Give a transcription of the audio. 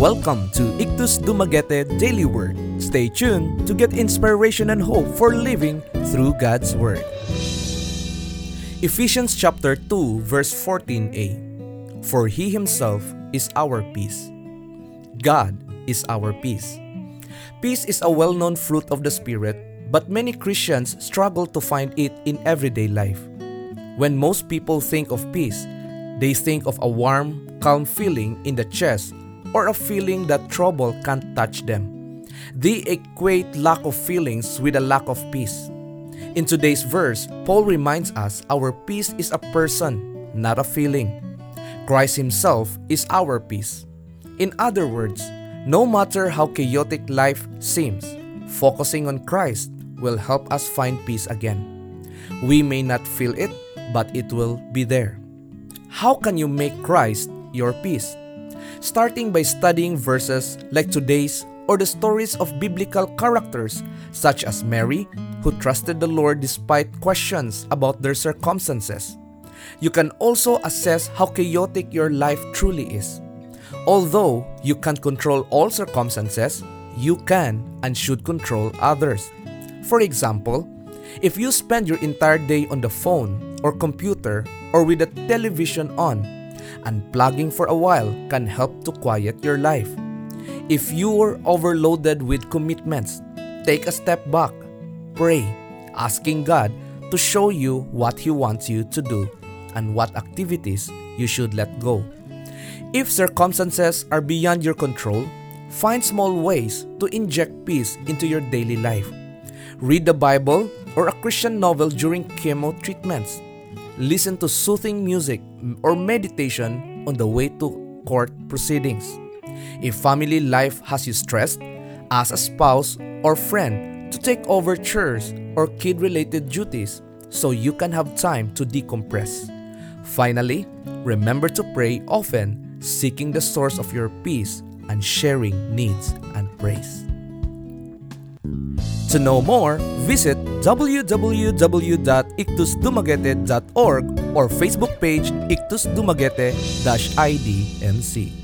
Welcome to Ictus Dumaguete Daily Word. Stay tuned to get inspiration and hope for living through God's Word. Ephesians chapter 2 verse 14a For he himself is our peace. God is our peace. Peace is a well-known fruit of the Spirit, but many Christians struggle to find it in everyday life. When most people think of peace, they think of a warm, calm feeling in the chest or a feeling that trouble can't touch them. They equate lack of feelings with a lack of peace. In today's verse, Paul reminds us our peace is a person, not a feeling. Christ Himself is our peace. In other words, no matter how chaotic life seems, focusing on Christ will help us find peace again. We may not feel it, but it will be there. How can you make Christ your peace? Starting by studying verses like today's or the stories of biblical characters such as Mary, who trusted the Lord despite questions about their circumstances. You can also assess how chaotic your life truly is. Although you can't control all circumstances, you can and should control others. For example, if you spend your entire day on the phone or computer or with the television on, unplugging for a while can help to quiet your life. If you are overloaded with commitments, take a step back, pray, asking God to show you what He wants you to do and what activities you should let go. If circumstances are beyond your control, find small ways to inject peace into your daily life. Read the Bible or a Christian novel during chemo treatments. Listen to soothing music or meditation on the way to court proceedings. If family life has you stressed, ask a spouse or friend to take over chores or kid related duties so you can have time to decompress. Finally, remember to pray often seeking the source of your peace and sharing needs and praise. To know more, visit www.ictusdumagete.org or Facebook page Ictus Dumaguete-IDNC.